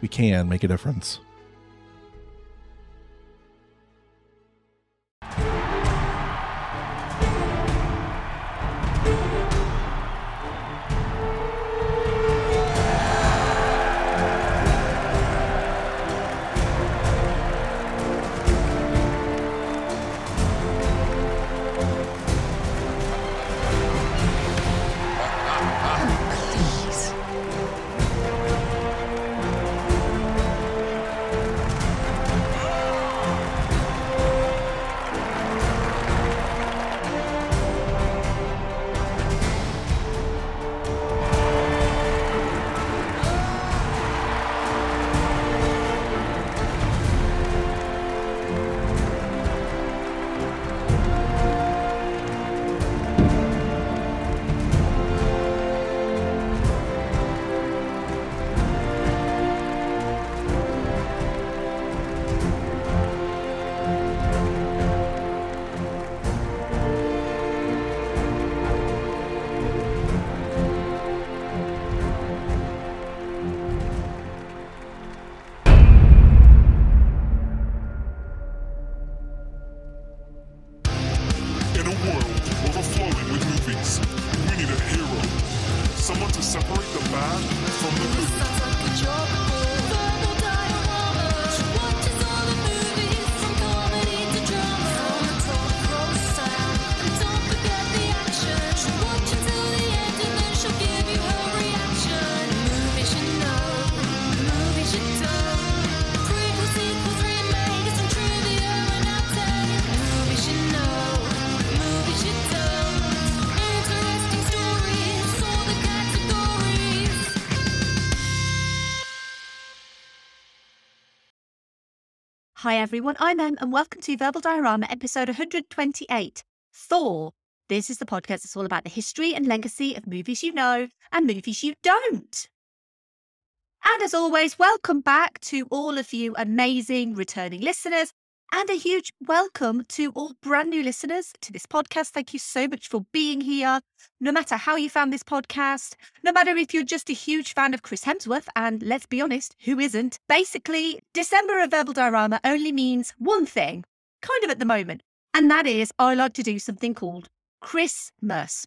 we can make a difference. Hi everyone, I'm Em and welcome to Verbal Diorama episode 128 Thor. This is the podcast that's all about the history and legacy of movies you know and movies you don't. And as always, welcome back to all of you amazing returning listeners and a huge welcome to all brand new listeners to this podcast. Thank you so much for being here. No matter how you found this podcast, no matter if you're just a huge fan of Chris Hemsworth, and let's be honest, who isn't? Basically, December of Verbal Diorama only means one thing, kind of at the moment, and that is I like to do something called Christmas.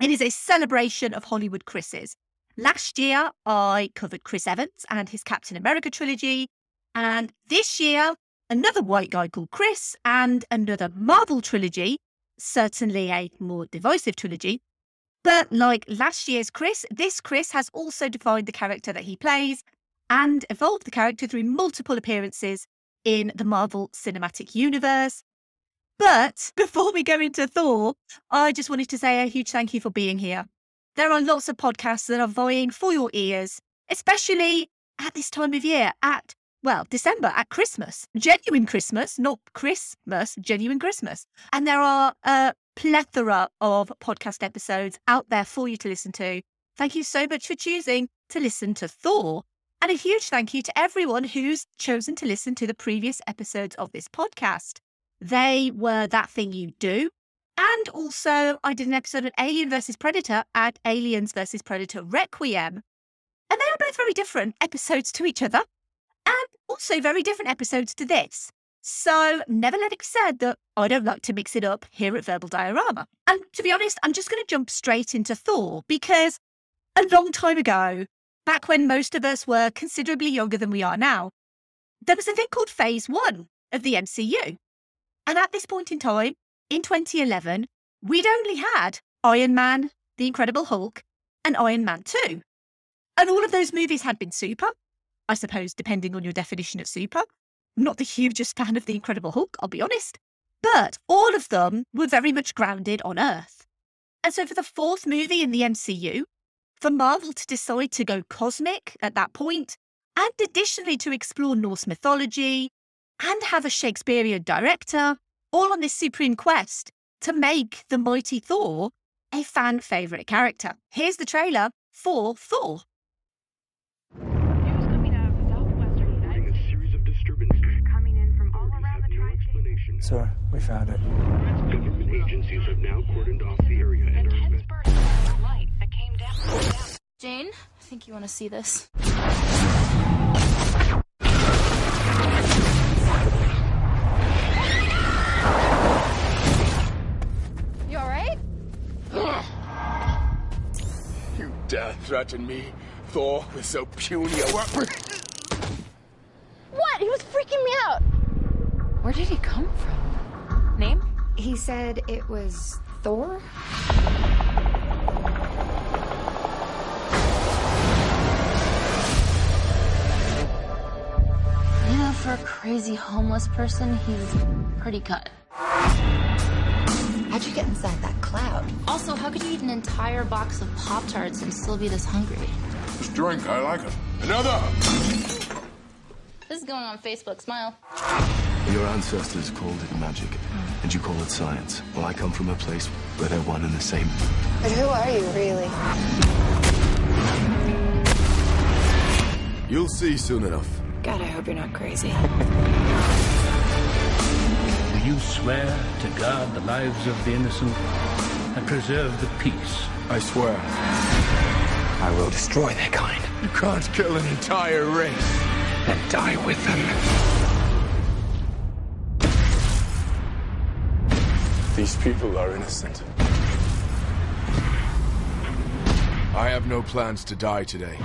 It is a celebration of Hollywood Chris's. Last year, I covered Chris Evans and his Captain America trilogy. And this year, another white guy called Chris and another Marvel trilogy, certainly a more divisive trilogy. But like last year's Chris, this Chris has also defined the character that he plays and evolved the character through multiple appearances in the Marvel Cinematic Universe. But before we go into Thor, I just wanted to say a huge thank you for being here. There are lots of podcasts that are vying for your ears, especially at this time of year, at, well, December, at Christmas. Genuine Christmas, not Christmas, genuine Christmas. And there are a plethora of podcast episodes out there for you to listen to. Thank you so much for choosing to listen to Thor. And a huge thank you to everyone who's chosen to listen to the previous episodes of this podcast. They were That Thing You Do. And also, I did an episode on Alien versus Predator and Aliens versus Predator Requiem. And they are both very different episodes to each other and also very different episodes to this. So never let it be said that I don't like to mix it up here at Verbal Diorama. And to be honest, I'm just going to jump straight into Thor because a long time ago, back when most of us were considerably younger than we are now, there was a thing called Phase One. of the MCU. And at this point in time, in 2011, we'd only had Iron Man, The Incredible Hulk, and Iron Man 2. And all of those movies had been super, I suppose, depending on your definition of super. I'm not the hugest fan of The Incredible Hulk, I'll be honest. But all of them were very much grounded on Earth. And so for the fourth movie in the MCU, for Marvel to decide to go cosmic at that point, and additionally to explore Norse mythology and have a Shakespearean director, all on this supreme quest to make the mighty Thor a fan favourite character. Here's the trailer for Thor. Sir, we found it. Government agencies have now cordoned off the area and are Intense invest- bursts of light that came down. down. Jane, I think you want to see this. You alright? You dare threaten me, Thor, with so puny a weapon? What? He was freaking me out. Where did he come from? Name? He said it was Thor? You know, for a crazy homeless person, he's pretty cut. How'd you get inside that cloud? Also, how could you eat an entire box of Pop Tarts and still be this hungry? This drink, I like it. Another! This is going on Facebook. Smile. Your ancestors called it magic, and you call it science. Well, I come from a place where they're one and the same. But who are you, really? You'll see soon enough. God, I hope you're not crazy. Do you swear to guard the lives of the innocent and preserve the peace? I swear. I will destroy their kind You can't kill an entire race. and die with them. These people are innocent. I have no plans to die today.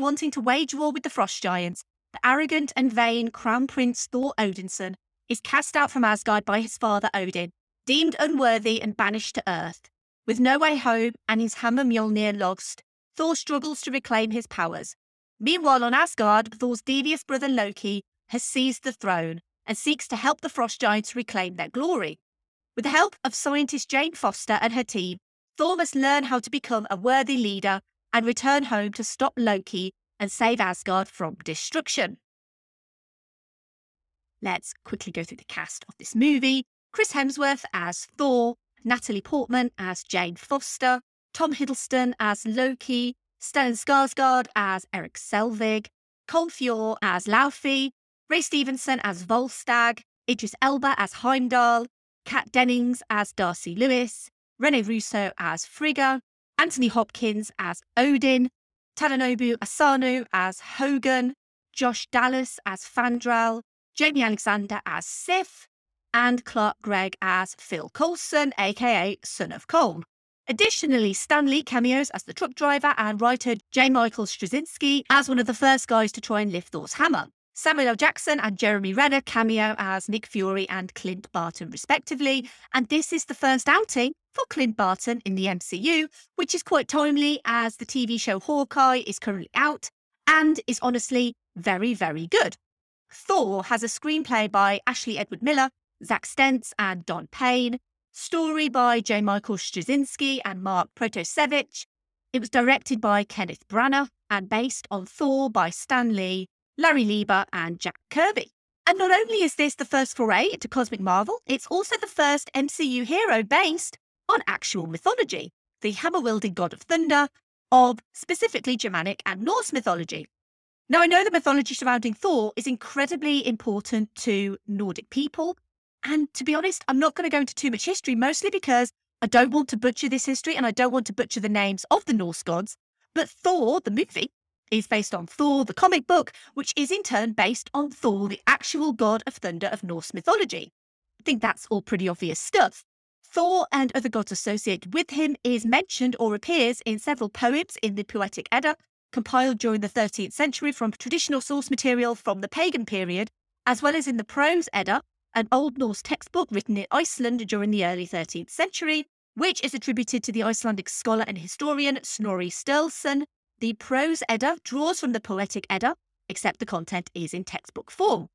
Wanting to wage war with the Frost Giants, the arrogant and vain Crown Prince Thor Odinson is cast out from Asgard by his father Odin, deemed unworthy and banished to Earth. With no way home and his hammer Mjolnir lost, Thor struggles to reclaim his powers. Meanwhile, on Asgard, Thor's devious brother Loki has seized the throne and seeks to help the Frost Giants reclaim their glory. With the help of scientist Jane Foster and her team, Thor must learn how to become a worthy leader and return home to stop Loki and save Asgard from destruction. Let's quickly go through the cast of this movie. Chris Hemsworth as Thor, Natalie Portman as Jane Foster, Tom Hiddleston as Loki, Stellan Skarsgård as Erik Selvig, Colm Feore as Laufey, Ray Stevenson as Volstagg, Idris Elba as Heimdall, Kat Dennings as Darcy Lewis, Rene Russo as Frigga, Anthony Hopkins as Odin, Tadanobu Asano as Hogun, Josh Dallas as Fandral, Jaimie Alexander as Sif, and Clark Gregg as Phil Coulson, aka Son of Coul. Additionally, Stan Lee cameos as the truck driver and writer J. Michael Straczynski as one of the first guys to try and lift Thor's hammer. Samuel L. Jackson and Jeremy Renner cameo as Nick Fury and Clint Barton, respectively. And this is the first outing for Clint Barton in the MCU, which is quite timely as the TV show Hawkeye is currently out and is honestly very, very good. Thor has a screenplay by Ashley Edward Miller, Zach Stentz, and Don Payne. Story by J. Michael Straczynski and Mark Protosevich. It was directed by Kenneth Branagh and based on Thor by Stan Lee, Larry Lieber, and Jack Kirby. And not only is this the first foray into Cosmic Marvel, it's also the first MCU hero based on actual mythology, the hammer wielding god of thunder of specifically Germanic and Norse mythology. Now, I know the mythology surrounding Thor is incredibly important to Nordic people. And to be honest, I'm not going to go into too much history, mostly because I don't want to butcher this history and I don't want to butcher the names of the Norse gods. But Thor, the movie, is based on Thor, the comic book, which is in turn based on Thor, the actual god of thunder of Norse mythology. I think that's all pretty obvious stuff. Thor and other gods associated with him is mentioned or appears in several poems in the Poetic Edda, compiled during the 13th century from traditional source material from the pagan period, as well as in the Prose Edda, an Old Norse textbook written in Iceland during the early 13th century, which is attributed to the Icelandic scholar and historian Snorri Sturluson. The Prose Edda draws from the Poetic Edda, except the content is in textbook form.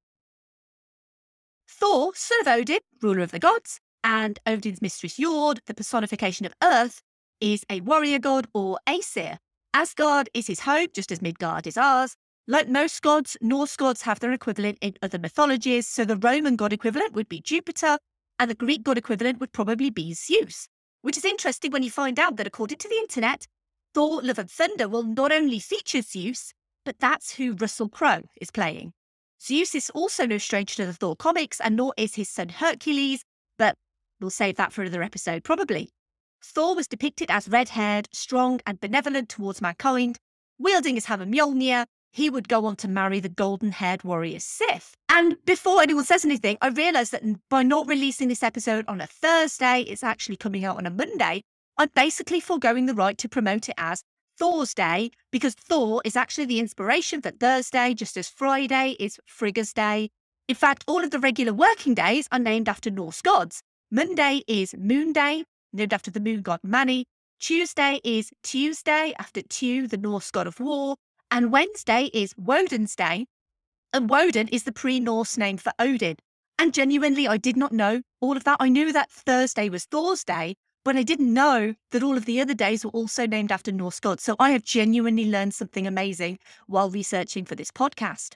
Thor, son of Odin, ruler of the gods, and Odin's mistress Jord, the personification of Earth, is a warrior god or Aesir. Asgard is his home, just as Midgard is ours. Like most gods, Norse gods have their equivalent in other mythologies, so the Roman god equivalent would be Jupiter, and the Greek god equivalent would probably be Zeus. Which is interesting when you find out that according to the internet, Thor Love and Thunder will not only feature Zeus, but that's who Russell Crowe is playing. Zeus is also no stranger to the Thor comics, and nor is his son Hercules, but we'll save that for another episode, probably. Thor was depicted as red haired, strong, and benevolent towards mankind. Wielding his hammer Mjolnir, he would go on to marry the golden haired warrior Sif. And before anyone says anything, I realise that by not releasing this episode on a Thursday, it's actually coming out on a Monday. I'm basically foregoing the right to promote it as Thor's Day because Thor is actually the inspiration for Thursday, just as Friday is Frigga's Day. In fact, all of the regular working days are named after Norse gods. Monday is Moon Day, named after the moon god Mani. Tuesday is Tuesday, after Tu, the Norse god of war. And Wednesday is Woden's Day. And Woden is the pre Norse name for Odin. And genuinely, I did not know all of that. I knew that Thursday was Thor's Day, but I didn't know that all of the other days were also named after Norse gods. So I have genuinely learned something amazing while researching for this podcast.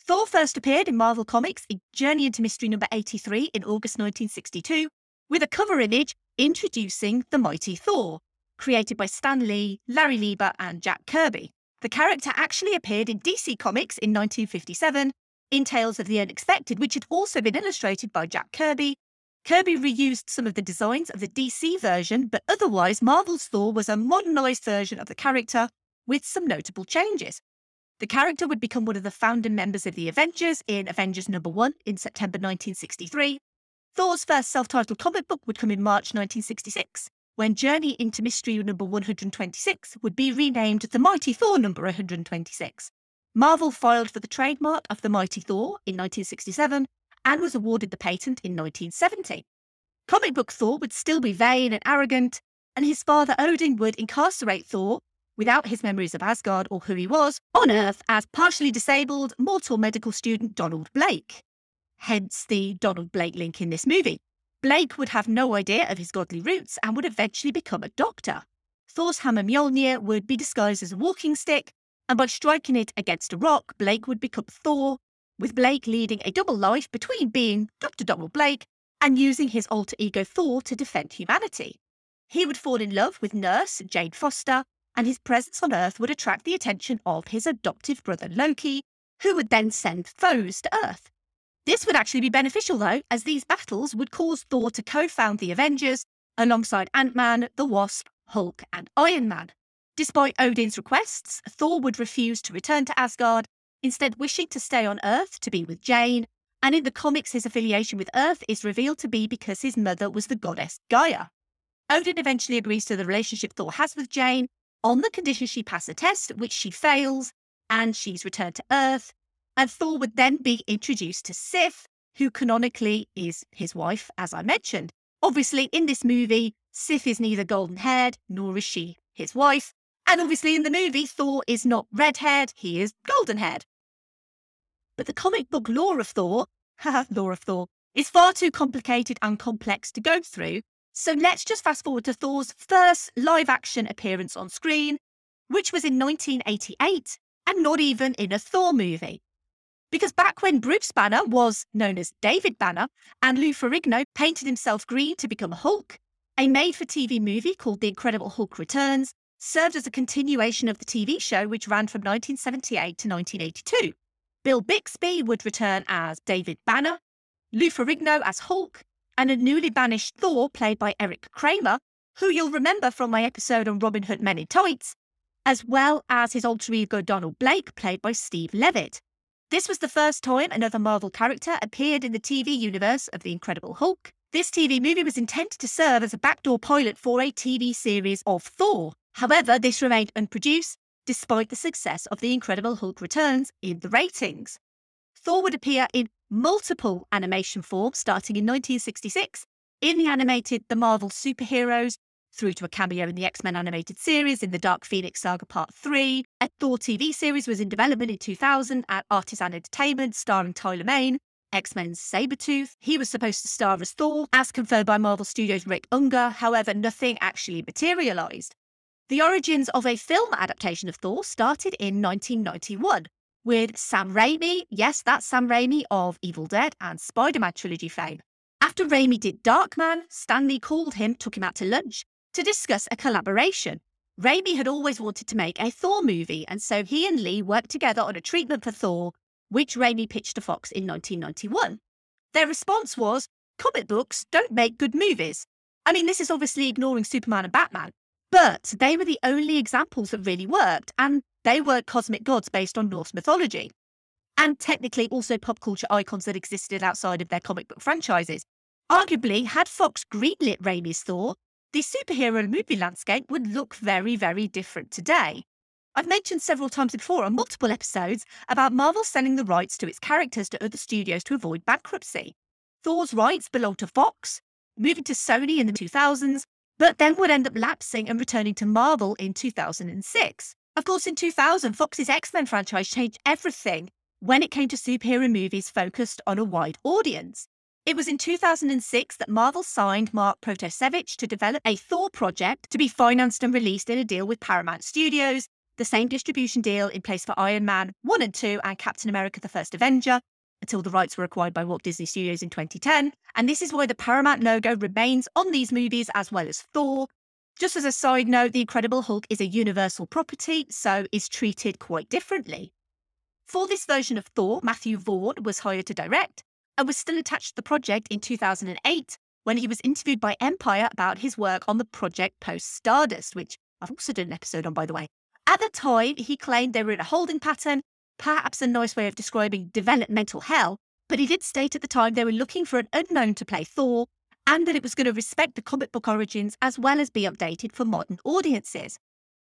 Thor first appeared in Marvel Comics in Journey into Mystery number 83 in August 1962 with a cover image introducing the mighty Thor, created by Stan Lee, Larry Lieber, and Jack Kirby. The character actually appeared in DC Comics in 1957 in Tales of the Unexpected, which had also been illustrated by Jack Kirby. Kirby reused some of the designs of the DC version, but otherwise, Marvel's Thor was a modernised version of the character with some notable changes. The character would become one of the founding members of the Avengers in Avengers number 1 in September 1963, Thor's first self titled comic book would come in March 1966, when Journey into Mystery number 126 would be renamed The Mighty Thor number 126. Marvel filed for the trademark of The Mighty Thor in 1967 and was awarded the patent in 1970. Comic book Thor would still be vain and arrogant, and his father Odin would incarcerate Thor without his memories of Asgard or who he was on Earth as partially disabled mortal medical student Donald Blake hence the Donald Blake link in this movie. Blake would have no idea of his godly roots and would eventually become a doctor. Thor's hammer Mjolnir would be disguised as a walking stick, and by striking it against a rock, Blake would become Thor, with Blake leading a double life between being Dr. Donald Blake and using his alter ego Thor to defend humanity. He would fall in love with nurse Jane Foster, and his presence on Earth would attract the attention of his adoptive brother Loki, who would then send foes to Earth. This would actually be beneficial, though, as these battles would cause Thor to co found the Avengers alongside Ant Man, the Wasp, Hulk, and Iron Man. Despite Odin's requests, Thor would refuse to return to Asgard, instead, wishing to stay on Earth to be with Jane. And in the comics, his affiliation with Earth is revealed to be because his mother was the goddess Gaia. Odin eventually agrees to the relationship Thor has with Jane on the condition she pass a test, which she fails, and she's returned to Earth. And Thor would then be introduced to Sif, who canonically is his wife, as I mentioned. Obviously, in this movie, Sif is neither golden haired nor is she his wife. And obviously, in the movie, Thor is not red haired, he is golden haired. But the comic book lore of Thor, haha, lore of Thor, is far too complicated and complex to go through. So let's just fast forward to Thor's first live action appearance on screen, which was in 1988 and not even in a Thor movie. Because back when Bruce Banner was known as David Banner and Lou Ferrigno painted himself green to become Hulk, A made for TV movie called The Incredible Hulk Returns served as a continuation of the TV show, which ran from 1978 to 1982. Bill Bixby would return as David Banner, Lou Ferrigno as Hulk, and a newly banished Thor played by Eric Kramer, who you'll remember from my episode on Robin Hood Men in Tights, as well as his alter ego Donald Blake played by Steve Levitt. This was the first time another Marvel character appeared in the TV universe of The Incredible Hulk. This TV movie was intended to serve as a backdoor pilot for a TV series of Thor. However, this remained unproduced despite the success of The Incredible Hulk Returns in the ratings. Thor would appear in multiple animation forms starting in 1966 in the animated The Marvel Superheroes, through to a cameo in the X Men animated series in the Dark Phoenix Saga Part 3. A Thor TV series was in development in 2000 at Artisan Entertainment, starring Tyler Mane. X Men's Sabretooth. He was supposed to star as Thor, as confirmed by Marvel Studios' Rick Unger. However, nothing actually materialised. The origins of a film adaptation of Thor started in 1991 with Sam Raimi. Yes, that's Sam Raimi of Evil Dead and Spider Man trilogy fame. After Raimi did Darkman, Stan Lee called him, took him out to lunch to discuss a collaboration. Raimi had always wanted to make a Thor movie, and so he and Lee worked together on a treatment for Thor, which Raimi pitched to Fox in 1991. Their response was comic books don't make good movies. I mean, this is obviously ignoring Superman and Batman, but they were the only examples that really worked, and they were cosmic gods based on Norse mythology. And technically also pop culture icons that existed outside of their comic book franchises. Arguably, had Fox greenlit Raimi's Thor, the superhero movie landscape would look very, very different today. I've mentioned several times before on multiple episodes about Marvel selling the rights to its characters to other studios to avoid bankruptcy. Thor's rights belonged to Fox, moving to Sony in the 2000s, but then would end up lapsing and returning to Marvel in 2006. Of course, in 2000, Fox's X Men franchise changed everything when it came to superhero movies focused on a wide audience. It was in 2006 that Marvel signed Mark Protosevich to develop a Thor project to be financed and released in a deal with Paramount Studios, the same distribution deal in place for Iron Man 1 and 2 and Captain America the First Avenger, until the rights were acquired by Walt Disney Studios in 2010. And this is why the Paramount logo remains on these movies as well as Thor. Just as a side note, The Incredible Hulk is a universal property, so is treated quite differently. For this version of Thor, Matthew Vaughn was hired to direct, and was still attached to the project in 2008 when he was interviewed by Empire about his work on the project post Stardust, which I've also done an episode on, by the way. At the time, he claimed they were in a holding pattern, perhaps a nice way of describing developmental hell, but he did state at the time they were looking for an unknown to play Thor and that it was going to respect the comic book origins as well as be updated for modern audiences.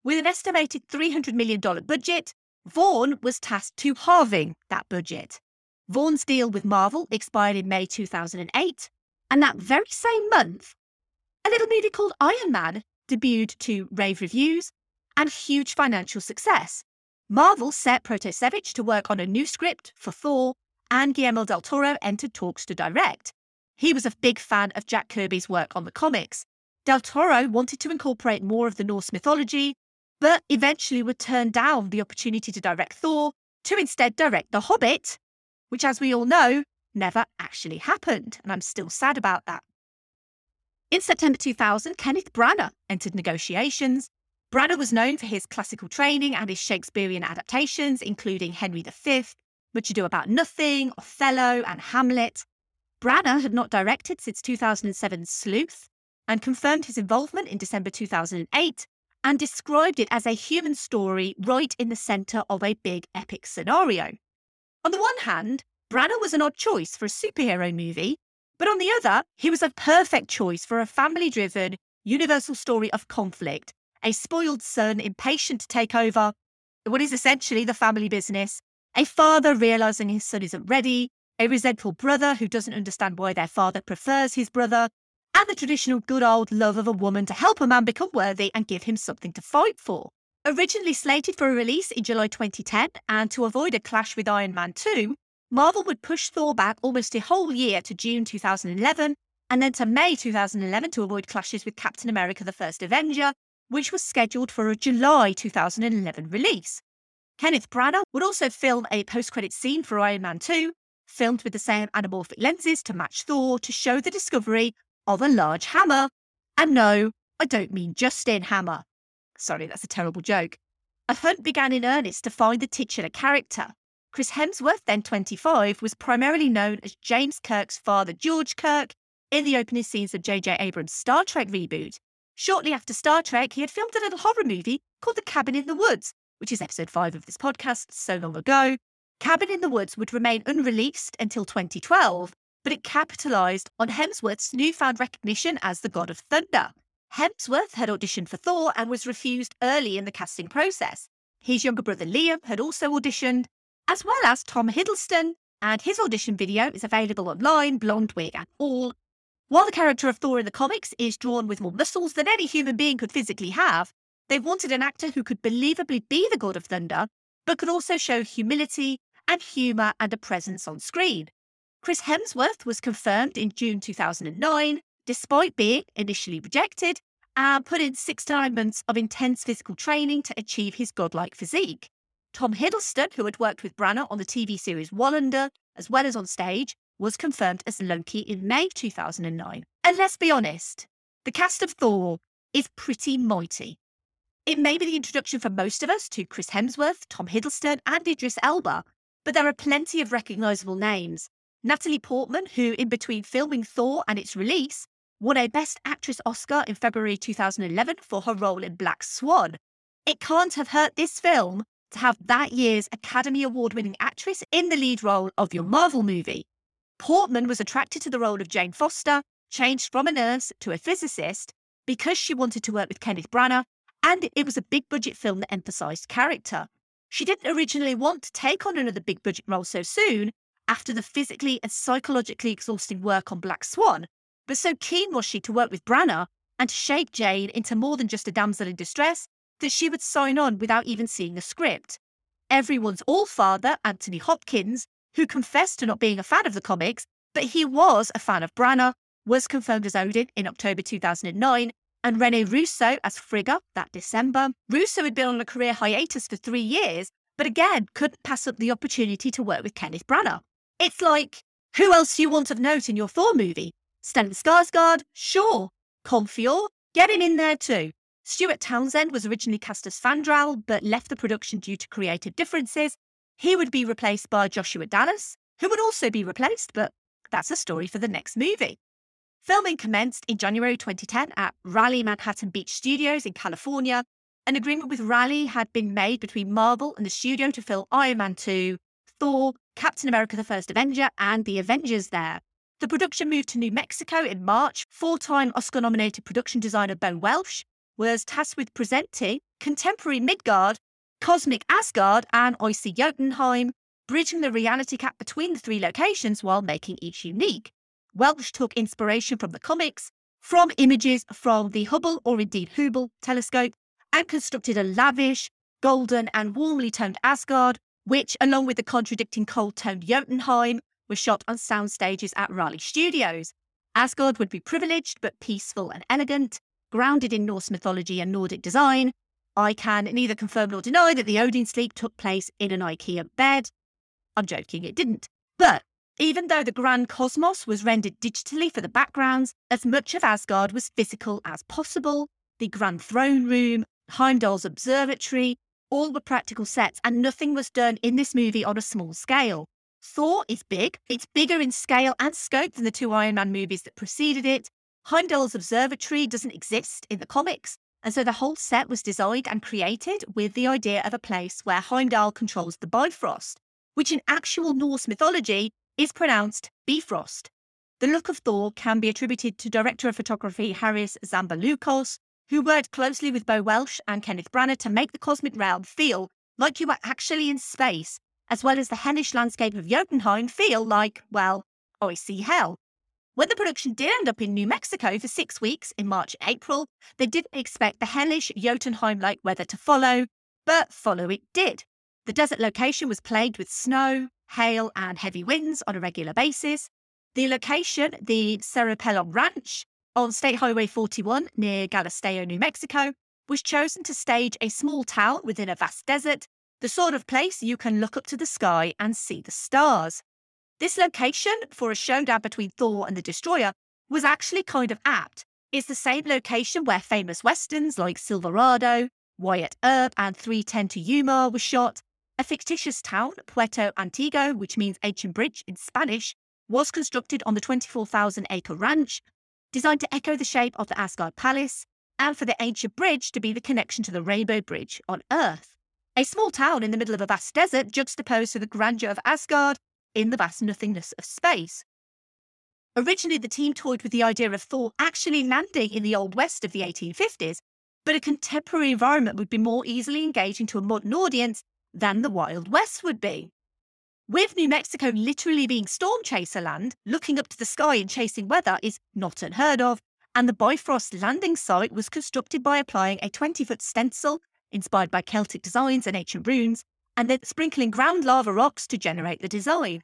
With an estimated $300 million budget, Vaughn was tasked to halving that budget. Vaughn's deal with Marvel expired in May 2008, and that very same month, a little movie called Iron Man debuted to rave reviews and huge financial success. Marvel set Protosevich to work on a new script for Thor, and Guillermo del Toro entered talks to direct. He was a big fan of Jack Kirby's work on the comics. Del Toro wanted to incorporate more of the Norse mythology, but eventually would turn down the opportunity to direct Thor to instead direct The Hobbit, which, as we all know, never actually happened. And I'm still sad about that. In September 2000, Kenneth Branagh entered negotiations. Branagh was known for his classical training and his Shakespearean adaptations, including Henry V, Much Ado About Nothing, Othello, and Hamlet. Branagh had not directed since 2007's Sleuth and confirmed his involvement in December 2008 and described it as a human story right in the centre of a big epic scenario. On the one hand, Branagh was an odd choice for a superhero movie, but on the other, he was a perfect choice for a family driven, universal story of conflict, a spoiled son impatient to take over what is essentially the family business, a father realizing his son isn't ready, a resentful brother who doesn't understand why their father prefers his brother, and the traditional good old love of a woman to help a man become worthy and give him something to fight for. Originally slated for a release in July 2010, and to avoid a clash with Iron Man 2, Marvel would push Thor back almost a whole year to June 2011, and then to May 2011 to avoid clashes with Captain America the First Avenger, which was scheduled for a July 2011 release. Kenneth Branagh would also film a post credit scene for Iron Man 2, filmed with the same anamorphic lenses to match Thor to show the discovery of a large hammer And no, I don't mean Justin Hammer. Sorry, that's a terrible joke. A hunt began in earnest to find the titular character. Chris Hemsworth, then 25, was primarily known as James Kirk's father, George Kirk, in the opening scenes of J.J. Abrams' Star Trek reboot. Shortly after Star Trek, he had filmed a little horror movie called The Cabin in the Woods, which is episode 5 of this podcast, so long ago. Cabin in the Woods would remain unreleased until 2012, but it capitalised on Hemsworth's newfound recognition as the God of Thunder. Hemsworth had auditioned for Thor and was refused early in the casting process. His younger brother Liam had also auditioned, as well as Tom Hiddleston, and his audition video is available online, blonde wig and all. While the character of Thor in the comics is drawn with more muscles than any human being could physically have, they wanted an actor who could believably be the God of Thunder, but could also show humility and humour and a presence on screen. Chris Hemsworth was confirmed in June 2009 despite being initially rejected and put in six months of intense physical training to achieve his godlike physique. Tom Hiddleston, who had worked with Branagh on the TV series Wallander, as well as on stage, was confirmed as Loki in May 2009. And let's be honest, the cast of Thor is pretty mighty. It may be the introduction for most of us to Chris Hemsworth, Tom Hiddleston, and Idris Elba, but there are plenty of recognisable names. Natalie Portman, who, in between filming Thor and its release, won a Best Actress Oscar in February 2011 for her role in Black Swan. It can't have hurt this film to have that year's Academy Award winning actress in the lead role of your Marvel movie. Portman was attracted to the role of Jane Foster, changed from a nurse to a physicist because she wanted to work with Kenneth Branagh, and it was a big budget film that emphasised character. She didn't originally want to take on another big budget role so soon after the physically and psychologically exhausting work on Black Swan, but so keen was she to work with Branagh and to shape Jane into more than just a damsel in distress that she would sign on without even seeing the script. Everyone's all father, Anthony Hopkins, who confessed to not being a fan of the comics, but he was a fan of Branagh, was confirmed as Odin in October 2009, and Rene Russo as Frigga that December. Russo had been on a career hiatus for three years, but again couldn't pass up the opportunity to work with Kenneth Branagh. It's like, who else do you want of note in your Thor movie? Stellan Skarsgård, sure. Colm Feore, get him in there too. Stuart Townsend was originally cast as Fandral, but left the production due to creative differences. He would be replaced by Joshua Dallas, who would also be replaced, but that's a story for the next movie. Filming commenced in January 2010 at Raleigh Manhattan Beach Studios in California. An agreement with Raleigh had been made between Marvel and the studio to film Iron Man 2, Thor, Captain America the First Avenger, and the Avengers there. The production moved to New Mexico in March. Four time Oscar nominated production designer Ben Welch was tasked with presenting contemporary Midgard, cosmic Asgard, and icy Jotunheim, bridging the reality gap between the three locations while making each unique. Welch took inspiration from the comics, from images from the Hubble or indeed Hubble telescope, and constructed a lavish, golden, and warmly toned Asgard, which, along with the contradicting cold toned Jotunheim, was shot on sound stages at Raleigh Studios. Asgard would be privileged but peaceful and elegant, grounded in Norse mythology and Nordic design. I can neither confirm nor deny that the Odin sleep took place in an IKEA bed. I'm joking, it didn't. But even though the grand cosmos was rendered digitally for the backgrounds, as much of Asgard was physical as possible, the grand throne room, Heimdall's observatory, all were practical sets, and nothing was done in this movie on a small scale. Thor is big. It's bigger in scale and scope than the two Iron Man movies that preceded it. Heimdall's observatory doesn't exist in the comics, and so the whole set was designed and created with the idea of a place where Heimdall controls the Bifrost, which in actual Norse mythology is pronounced Bifrost. The look of Thor can be attributed to director of photography Haris Zambarloukos, who worked closely with Bo Welch and Kenneth Branagh to make the cosmic realm feel like you were actually in space as well as the hellish landscape of Jotunheim feel like, well, icy hell. When the production did end up in New Mexico for six weeks in March and April, they didn't expect the hellish Jotunheim like weather to follow, but follow it did. The desert location was plagued with snow, hail, and heavy winds on a regular basis. The location, the Cerro Pelon Ranch on State Highway 41 near Galisteo, New Mexico, was chosen to stage a small town within a vast desert the sort of place you can look up to the sky and see the stars. This location for a showdown between Thor and the Destroyer was actually kind of apt It's the same location where famous westerns like Silverado, Wyatt Earp, and 310 to Yuma were shot. A fictitious town, Puerto Antiguo, which means ancient bridge in Spanish, was constructed on the 24,000 acre ranch, designed to echo the shape of the Asgard Palace, and for the ancient bridge to be the connection to the Rainbow Bridge on Earth. A small town in the middle of a vast desert juxtaposed to the grandeur of Asgard in the vast nothingness of space. Originally, the team toyed with the idea of Thor actually landing in the Old West of the 1850s, but a contemporary environment would be more easily engaging to a modern audience than the Wild West would be. With New Mexico literally being storm chaser land, looking up to the sky and chasing weather is not unheard of, and the Bifrost landing site was constructed by applying a 20 foot stencil inspired by Celtic designs and ancient runes, and then sprinkling ground lava rocks to generate the design.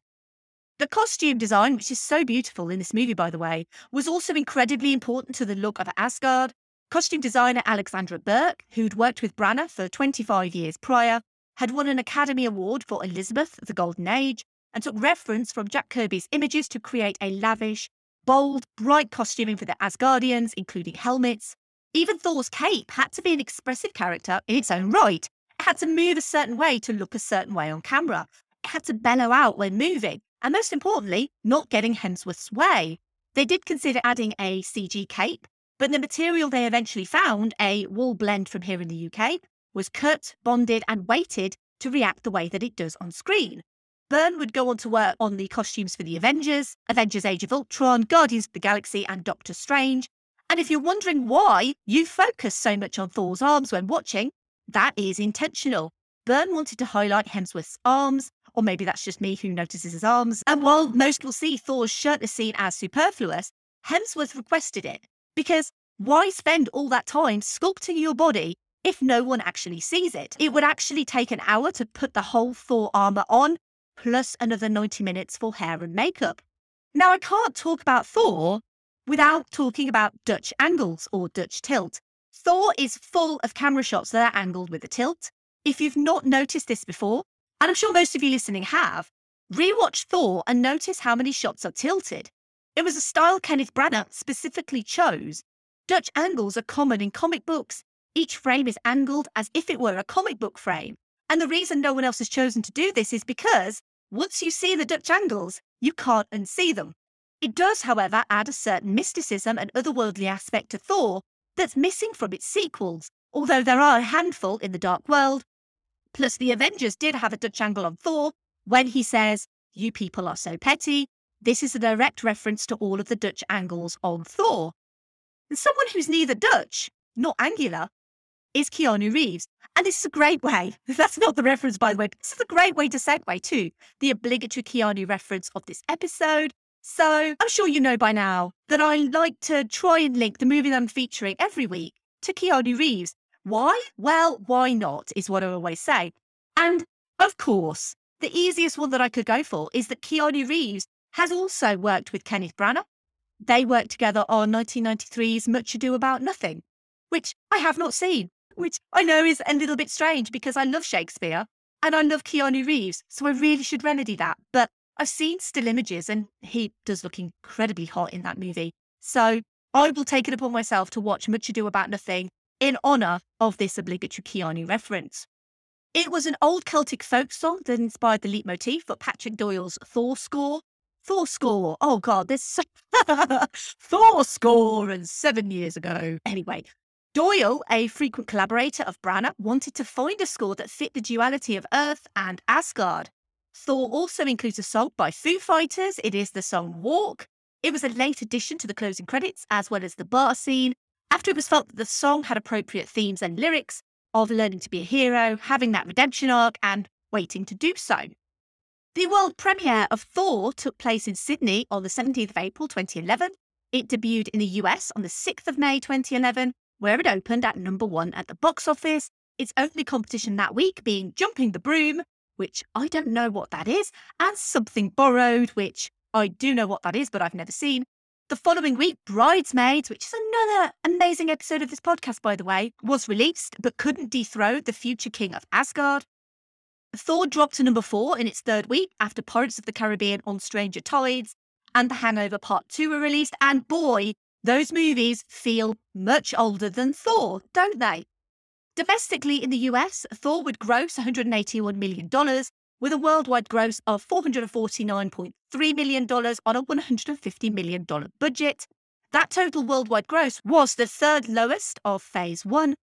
The costume design, which is so beautiful in this movie, by the way, was also incredibly important to the look of Asgard. Costume designer Alexandra Byrne, who'd worked with Branagh for 25 years prior, had won an Academy Award for Elizabeth, the Golden Age, and took reference from Jack Kirby's images to create a lavish, bold, bright costuming for the Asgardians, including helmets. Even Thor's cape had to be an expressive character in its own right. It had to move a certain way to look a certain way on camera. It had to bellow out when moving and most importantly, not getting Hemsworth's way. They did consider adding a CG cape, but the material they eventually found, a wool blend from here in the UK, was cut, bonded, and weighted to react the way that it does on screen. Byrne would go on to work on the costumes for the Avengers, Avengers Age of Ultron, Guardians of the Galaxy, and Doctor Strange. And if you're wondering why you focus so much on Thor's arms when watching, that is intentional. Byrne wanted to highlight Hemsworth's arms, or maybe that's just me who notices his arms. And while most will see Thor's shirtless scene as superfluous, Hemsworth requested it because why spend all that time sculpting your body if no one actually sees it? It would actually take an hour to put the whole Thor armor on, plus another 90 minutes for hair and makeup. Now, I can't talk about Thor without talking about Dutch angles or Dutch tilt. Thor is full of camera shots that are angled with a tilt. If you've not noticed this before, and I'm sure most of you listening have, rewatch Thor and notice how many shots are tilted. It was a style Kenneth Branagh specifically chose. Dutch angles are common in comic books. Each frame is angled as if it were a comic book frame. And the reason no one else has chosen to do this is because once you see the Dutch angles, you can't unsee them. It does, however, add a certain mysticism and otherworldly aspect to Thor that's missing from its sequels, although there are a handful in the Dark World Plus, the Avengers did have a Dutch angle on Thor when he says, You people are so petty. This is a direct reference to all of the Dutch angles on Thor. And someone who's neither Dutch nor angular is Keanu Reeves. And this is a great way. That's not the reference, by the way. This is a great way to segue to the obligatory Keanu reference of this episode. So I'm sure you know by now that I like to try and link the movie that I'm featuring every week to Keanu Reeves. Why? Well, why not is what I always say. And of course, the easiest one that I could go for is that Keanu Reeves has also worked with Kenneth Branagh. They worked together on 1993's Much Ado About Nothing, which I have not seen, which I know is a little bit strange because I love Shakespeare and I love Keanu Reeves, so I really should remedy that. But I've seen still images and he does look incredibly hot in that movie. So I will take it upon myself to watch Much Ado About Nothing in honour of this obligatory Keanu reference. It was an old Celtic folk song that inspired the leitmotif for Patrick Doyle's Thor score. Thor score. Oh God, this so- Thor score and seven years ago. Anyway, Doyle, a frequent collaborator of Branagh, wanted to find a score that fit the duality of Earth and Asgard. Thor also includes a song by Foo Fighters. It is the song Walk. It was a late addition to the closing credits, as well as the bar scene, after it was felt that the song had appropriate themes and lyrics of learning to be a hero, having that redemption arc, and waiting to do so. The world premiere of Thor took place in Sydney on the 17th of April 2011. It debuted in the US on the 6th of May 2011, where it opened at number one at the box office. Its only competition that week being Jumping the Broom, which I don't know what that is, and Something Borrowed, which I do know what that is, but I've never seen, the following week, Bridesmaids, which is another amazing episode of this podcast, by the way, was released but couldn't dethrone the future king of Asgard. Thor dropped to number four in its third week after Pirates of the Caribbean on Stranger Tides and The Hangover Part 2 were released. And boy, Those movies feel much older than Thor, don't they? Domestically in the US, Thor would gross $181 million with a worldwide gross of $449.3 million on a $150 million budget. That total worldwide gross was the third lowest of phase one.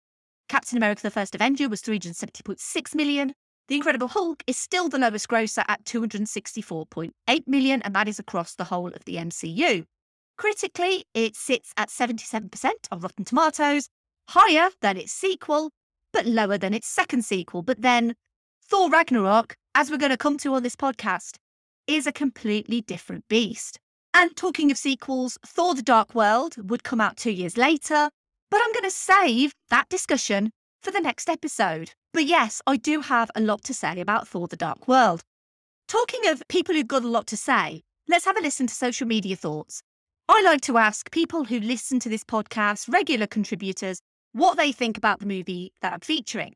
Captain America the First Avenger was 370.6 million. The Incredible Hulk is still the lowest grosser at 264.8 million, and that is across the whole of the MCU. Critically, it sits at 77% of Rotten Tomatoes, higher than its sequel, but lower than its second sequel. But then Thor Ragnarok, as we're going to come to on this podcast, is a completely different beast. And talking of sequels, Thor the Dark World would come out two years later, but I'm going to save that discussion for the next episode. But yes, I do have a lot to say about Thor the Dark World. Talking of people who've got a lot to say, let's have a listen to social media thoughts. I like to ask people who listen to this podcast, regular contributors, what they think about the movie that I'm featuring.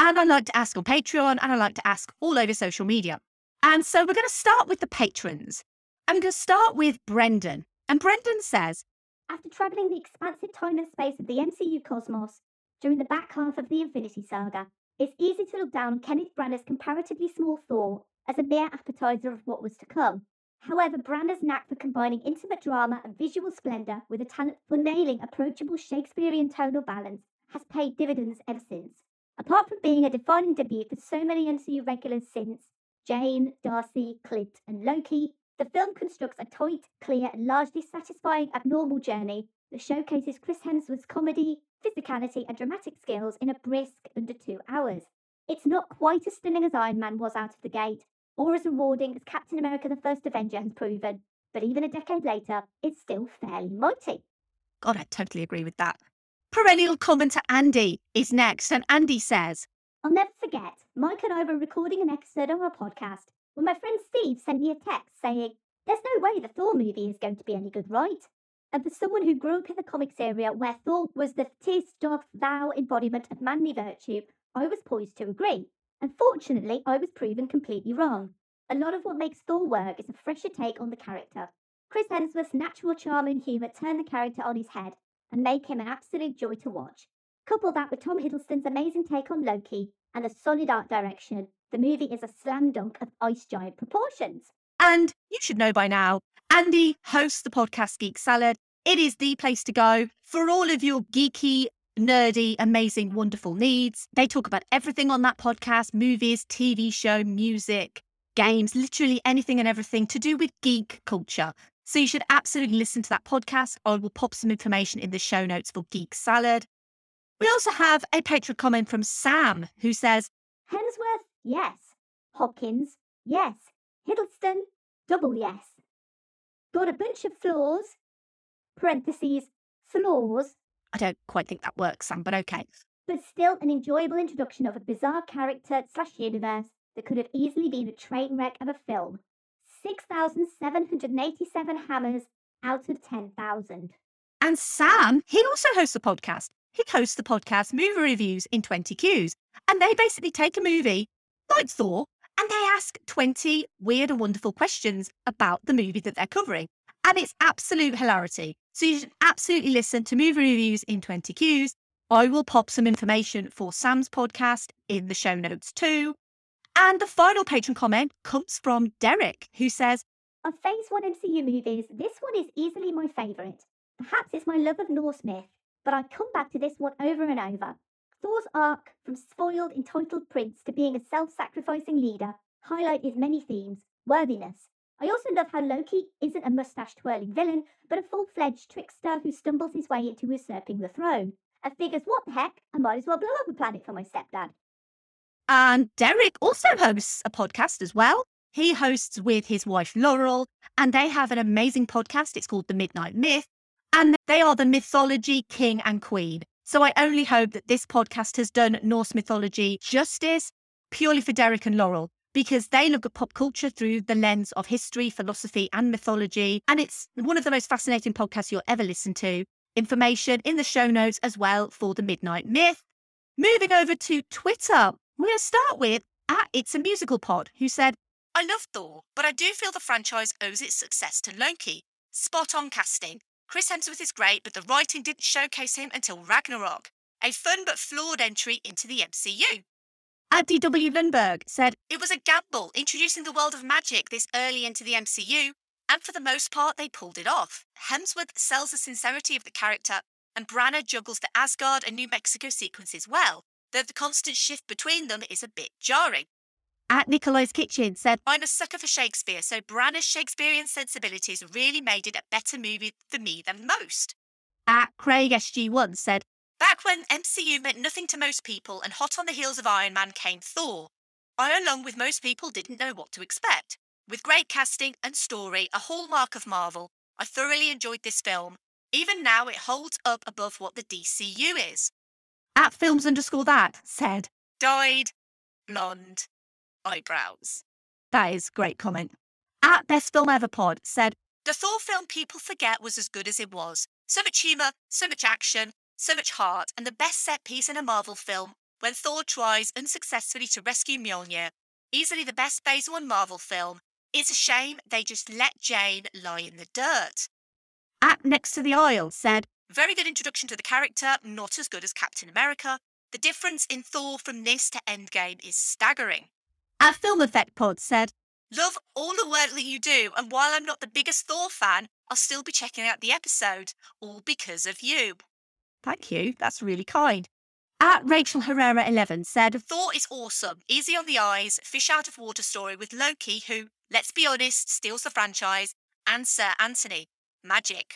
And I like to ask on Patreon and I like to ask all over social media. And so we're going to start with the patrons. I'm going to start with Brendan. And Brendan says, After travelling the expansive time and space of the MCU cosmos during the back half of the Infinity Saga, it's easy to look down on Kenneth Branagh's comparatively small Thor as a mere appetizer of what was to come. However, Branagh's knack for combining intimate drama and visual splendour with a talent for nailing approachable Shakespearean tonal balance has paid dividends ever since. Apart from being a defining debut for so many MCU regulars since Jane, Darcy, Clint, and Loki, the film constructs a tight, clear, and largely satisfying abnormal journey that showcases Chris Hemsworth's comedy, physicality, and dramatic skills in a brisk under two hours. It's not quite as stunning as Iron Man was out of the gate, or as rewarding as Captain America the First Avenger has proven, but even a decade later, it's still fairly mighty. God, I totally agree with that. Perennial commenter Andy is next, and Andy says, I'll never forget, Mike and I were recording an episode of our podcast when my friend Steve sent me a text saying, There's no way the Thor movie is going to be any good, right? And for someone who grew up in the comics area where Thor was the tis, thou embodiment of manly virtue, I was poised to agree. Unfortunately, I was proven completely wrong. A lot of what makes Thor work is a fresher take on the character. Chris Hemsworth's natural charm and humour turn the character on his head and make him an absolute joy to watch. Couple that with Tom Hiddleston's amazing take on Loki and a solid art direction, the movie is a slam dunk of ice giant proportions. And you should know by now, Andy hosts the podcast Geek Salad. It is the place to go for all of your geeky, nerdy, amazing, wonderful needs. They talk about everything on that podcast movies, TV show, music, games, literally anything and everything to do with geek culture. So you should absolutely listen to that podcast. I will pop some information in the show notes for Geek Salad. We also have a Patreon comment from Sam who says, Hemsworth, yes. Hopkins, yes. Hiddleston, double yes. Got a bunch of flaws, parentheses, flaws, I don't quite think that works, Sam, but okay. but still an enjoyable introduction of a bizarre character slash universe that could have easily been a train wreck of a film. 6,787 hammers out of 10,000. And Sam, he also hosts a podcast. He hosts the podcast Movie Reviews in 20 Qs. And they basically take a movie like Thor and they ask 20 weird and wonderful questions about the movie that they're covering. And it's absolute hilarity. So you should absolutely listen to Movie Reviews in 20 Qs. I will pop some information for Sam's podcast in the show notes too. And the final patron comment comes from Derek, who says, Of Phase 1 MCU movies, this one is easily my favourite. Perhaps it's my love of Norse myth, but I come back to this one over and over. Thor's arc, from spoiled, entitled prince to being a self sacrificing leader, highlight his many themes, worthiness. I also love how Loki isn't a mustache twirling villain, but a full fledged trickster who stumbles his way into usurping the throne. And figures, what the heck, I might as well blow up a planet for my stepdad. And Derek also hosts a podcast as well. He hosts with his wife Laurel, and they have an amazing podcast. It's called The Midnight Myth, and they are the mythology king and queen. So I only hope that this podcast has done Norse mythology justice purely for Derek and Laurel because they look at pop culture through the lens of history, philosophy, and mythology. And it's one of the most fascinating podcasts you'll ever listen to. Information in the show notes as well for the Midnight Myth. Moving over to Twitter, we're going to start with at It's a Musical Pod, who said, I love Thor, but I do feel the franchise owes its success to Loki. Spot on casting. Chris Hemsworth is great, but the writing didn't showcase him until Ragnarok. A fun but flawed entry into the MCU. At DW Lundberg said, It was a gamble introducing the world of magic this early into the MCU, and for the most part, they pulled it off. Hemsworth sells the sincerity of the character, and Branagh juggles the Asgard and New Mexico sequences well, though the constant shift between them is a bit jarring. At Nikolai's Kitchen said, I'm a sucker for Shakespeare, so Branagh's Shakespearean sensibilities really made it a better movie for me than most. At Craig SG1 said, Back when MCU meant nothing to most people and hot on the heels of Iron Man came Thor, I, along with most people, didn't know what to expect. With great casting and story, a hallmark of Marvel, I thoroughly enjoyed this film. Even now, it holds up above what the DCU is. At Films underscore that said, Dyed, blonde, eyebrows. That is great comment. At Best Film Ever Pod said, The Thor film people forget was as good as it was. So much humour, so much action, so much heart, and the best set piece in a Marvel film when Thor tries unsuccessfully to rescue Mjolnir. Easily the best Phase 1 Marvel film. It's a shame they just let Jane lie in the dirt. At Next to the Aisle said, Very good introduction to the character, not as good as Captain America. The difference in Thor from this to Endgame is staggering. At Film Effect Pod said, Love all the work that you do, and while I'm not the biggest Thor fan, I'll still be checking out the episode, all because of you. Thank you, that's really kind. At Rachel Herrera 11 said, Thor is awesome, easy on the eyes, fish out of water story with Loki, who, let's be honest, steals the franchise, and Sir Anthony. Magic.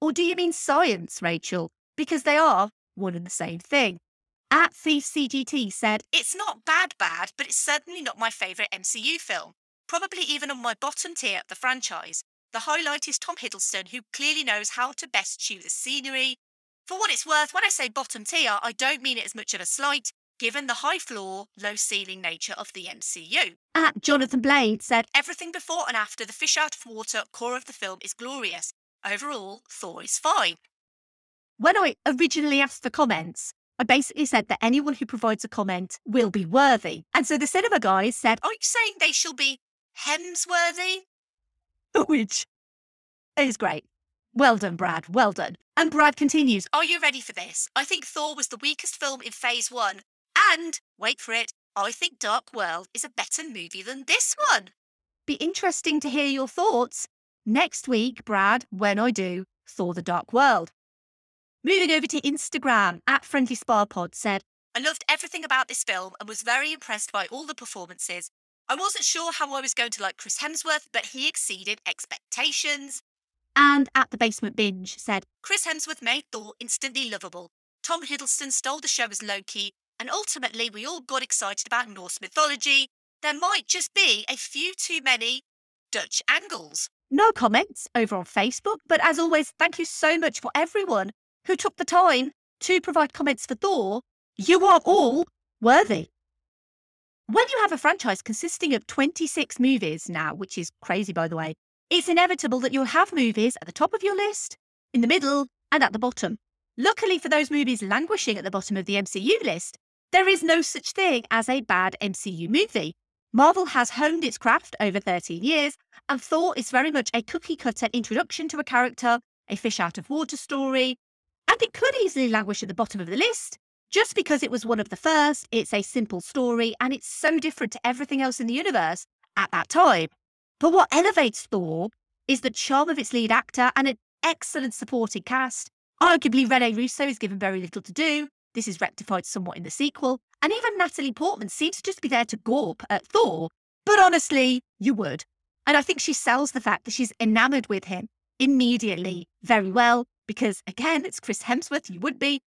Or do you mean science, Rachel? Because they are one and the same thing. At Thief CGT said, It's not bad, bad, but it's certainly not my favourite MCU film. Probably even on my bottom tier of the franchise. The highlight is Tom Hiddleston, who clearly knows how to best chew the scenery. For what it's worth, when I say bottom tier, I don't mean it as much of a slight, given the high floor, low ceiling nature of the MCU. At ah, Jonathan Blade said, Everything before and after the fish out of water core of the film is glorious. Overall, Thor is fine. When I originally asked for comments, I basically said that anyone who provides a comment will be worthy. And so the cinema guys said, Are you saying they shall be Hemsworthy? Which is great. Well done, Brad. Well done. And Brad continues, Are you ready for this? I think Thor was the weakest film in phase one. And, wait for it, I think Dark World is a better movie than this one. Be interesting to hear your thoughts next week, Brad, when I do Thor the Dark World. Moving over to Instagram, at Friendly Spa Pod said, I loved everything about this film and was very impressed by all the performances. I wasn't sure how I was going to like Chris Hemsworth, but he exceeded expectations. And at the Basement Binge said, Chris Hemsworth made Thor instantly lovable. Tom Hiddleston stole the show as Loki, and ultimately we all got excited about Norse mythology. There might just be a few too many Dutch angles. No comments over on Facebook, but as always, thank you so much for everyone who took the time to provide comments for Thor. You are all worthy. When you have a franchise consisting of 26 movies now, which is crazy by the way, it's inevitable that you'll have movies at the top of your list, in the middle, and at the bottom. Luckily for those movies languishing at the bottom of the MCU list, there is no such thing as a bad MCU movie. Marvel has honed its craft over 13 years, and Thor is very much a cookie cutter introduction to a character, a fish out of water story, and it could easily languish at the bottom of the list. Just because it was one of the first, it's a simple story, and it's so different to everything else in the universe at that time. But what elevates Thor is the charm of its lead actor and an excellent supporting cast. Arguably, Rene Russo is given very little to do. This is rectified somewhat in the sequel. And even Natalie Portman seems to just be there to gawp at Thor. But honestly, you would. And I think she sells the fact that she's enamored with him immediately very well because, again, it's Chris Hemsworth, you would be.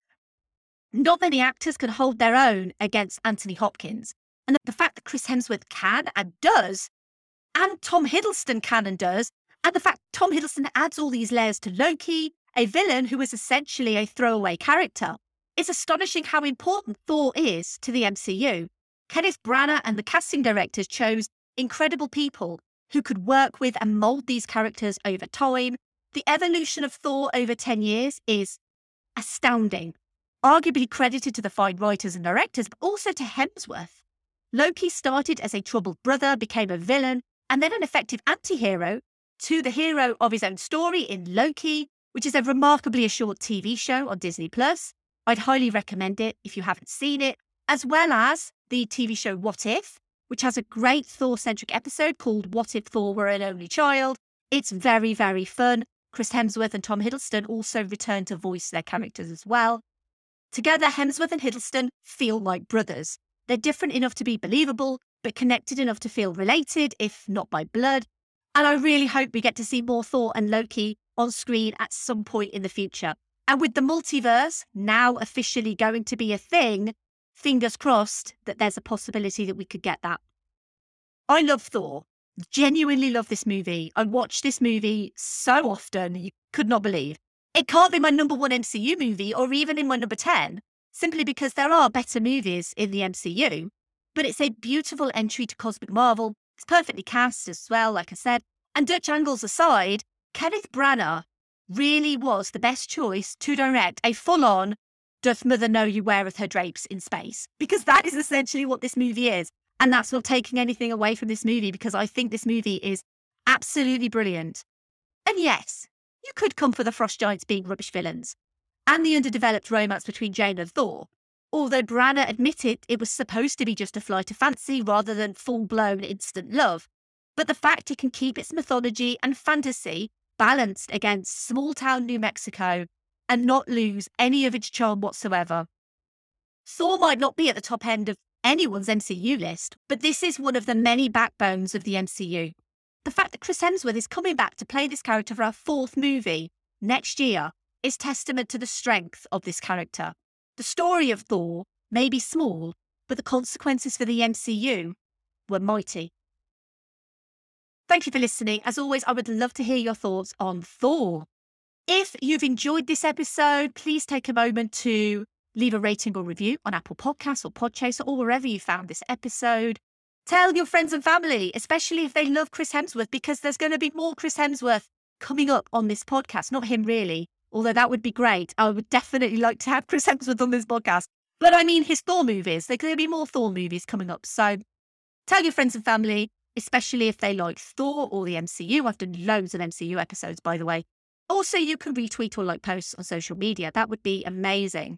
Not many actors can hold their own against Anthony Hopkins. And the fact that Chris Hemsworth can and does, and Tom Hiddleston can and does, and the fact Tom Hiddleston adds all these layers to Loki, a villain who is essentially a throwaway character, it's astonishing how important Thor is to the MCU. Kenneth Branagh and the casting directors chose incredible people who could work with and mold these characters over time. The evolution of Thor over 10 years is astounding, arguably credited to the fine writers and directors, but also to Hemsworth. Loki started as a troubled brother, became a villain, and then an effective anti hero, to the hero of his own story in Loki, which is a remarkably short TV show on Disney Plus. I'd highly recommend it if you haven't seen it, as well as the TV show What If, which has a great Thor centric episode called What If Thor Were an Only Child. It's very, very fun. Chris Hemsworth and Tom Hiddleston also return to voice their characters as well. Together, Hemsworth and Hiddleston feel like brothers. They're different enough to be believable, but connected enough to feel related, if not by blood. And I really hope we get to see more Thor and Loki on screen at some point in the future. And with the multiverse now officially going to be a thing, fingers crossed that there's a possibility that we could get that. I love Thor. Genuinely love this movie. I watch this movie so often, you could not believe. It can't be my number one MCU movie or even in my number 10, simply because there are better movies in the MCU. But it's a beautiful entry to Cosmic Marvel. It's perfectly cast as well, like I said. And Dutch angles aside, Kenneth Branagh really was the best choice to direct a full on Doth Mother Know You Weareth Her Drapes in Space? Because that is essentially what this movie is. And that's not taking anything away from this movie because I think this movie is absolutely brilliant. And yes, you could come for the Frost Giants being rubbish villains and the underdeveloped romance between Jane and Thor. Although Branagh admitted it was supposed to be just a flight of fancy rather than full blown instant love. But the fact it can keep its mythology and fantasy balanced against small town New Mexico and not lose any of its charm whatsoever. Thor might not be at the top end of anyone's MCU list, but this is one of the many backbones of the MCU. The fact that Chris Hemsworth is coming back to play this character for our fourth movie next year is testament to the strength of this character. The story of Thor may be small, but the consequences for the MCU were mighty. Thank you for listening. As always, I would love to hear your thoughts on Thor. If you've enjoyed this episode, please take a moment to leave a rating or review on Apple Podcasts or Podchaser or wherever you found this episode. Tell your friends and family, especially if they love Chris Hemsworth, because there's going to be more Chris Hemsworth coming up on this podcast. Not him, really, although that would be great. I would definitely like to have Chris Hemsworth on this podcast. But I mean, his Thor movies. Going to be more Thor movies coming up. So tell your friends and family, especially if they like Thor or the MCU. I've done loads of MCU episodes, by the way. Also, you can retweet or like posts on social media. That would be amazing.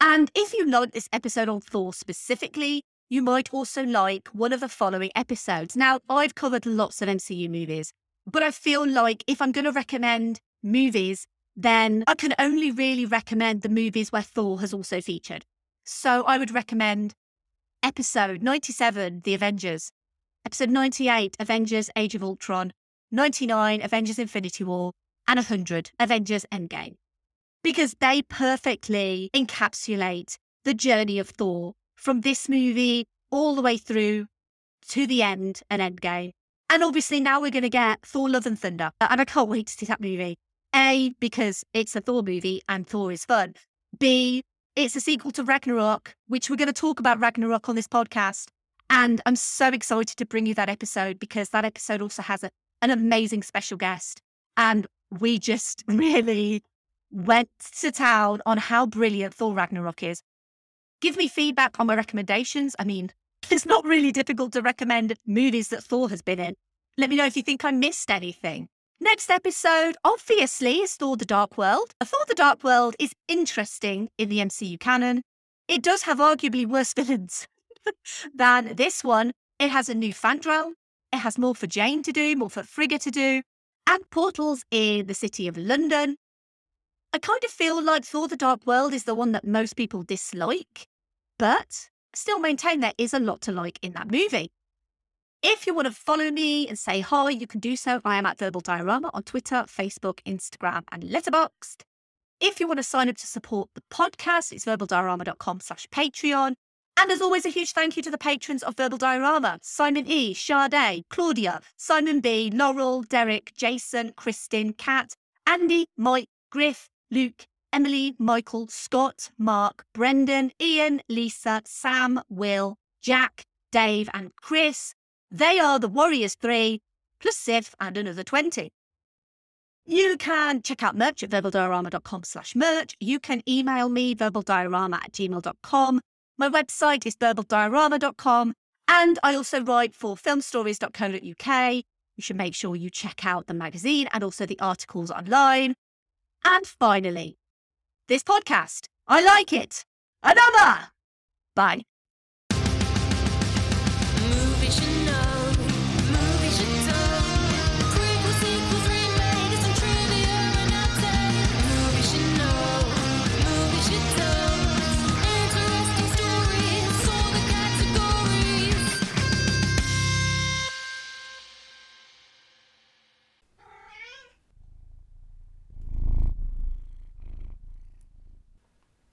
And if you like this episode on Thor specifically, you might also like one of the following episodes. Now, I've covered lots of MCU movies, but I feel like if I'm going to recommend movies, then I can only really recommend the movies where Thor has also featured. So I would recommend episode 97, The Avengers, episode 98, Avengers Age of Ultron, 99, Avengers Infinity War, and 100, Avengers Endgame because they perfectly encapsulate the journey of Thor from this movie all the way through to the end and Endgame. And obviously now we're going to get Thor Love and Thunder. And I can't wait to see that movie. A, because it's a Thor movie and Thor is fun. B, it's a sequel to Ragnarok, which we're going to talk about Ragnarok on this podcast. And I'm so excited to bring you that episode because that episode also has a, an amazing special guest. And we just really went to town on how brilliant Thor Ragnarok is. Give me feedback on my recommendations. I mean, it's not really difficult to recommend movies that Thor has been in. Let me know if you think I missed anything. Next episode, obviously, is Thor the Dark World. Thor the Dark World is interesting in the MCU canon. It does have arguably worse villains than this one. It has a new Fandral. It has more for Jane to do, more for Frigga to do, and portals in the city of London. I kind of feel like Thor the Dark World is the one that most people dislike, but still maintain there is a lot to like in that movie. If you want to follow me and say hi, you can do so. I am at Verbal Diorama on Twitter, Facebook, Instagram, and Letterboxd. If you want to sign up to support the podcast, it's verbaldiorama.com slash Patreon. And as always, a huge thank you to the patrons of Verbal Diorama Simon E., Sade, Claudia, Simon B., Laurel, Derek, Jason, Kristin, Kat, Andy, Mike, Griff, Luke, Emily, Michael, Scott, Mark, Brendan, Ian, Lisa, Sam, Will, Jack, Dave, and Chris. They are the Warriors 3, plus Sif and another 20. You can check out merch at verbaldiorama.com slash merch. You can email me verbaldiorama at gmail.com. My website is verbaldiorama.com. And I also write for filmstories.co.uk. You should make sure you check out the magazine and also the articles online. And finally, this podcast, I like it. Another. Bye.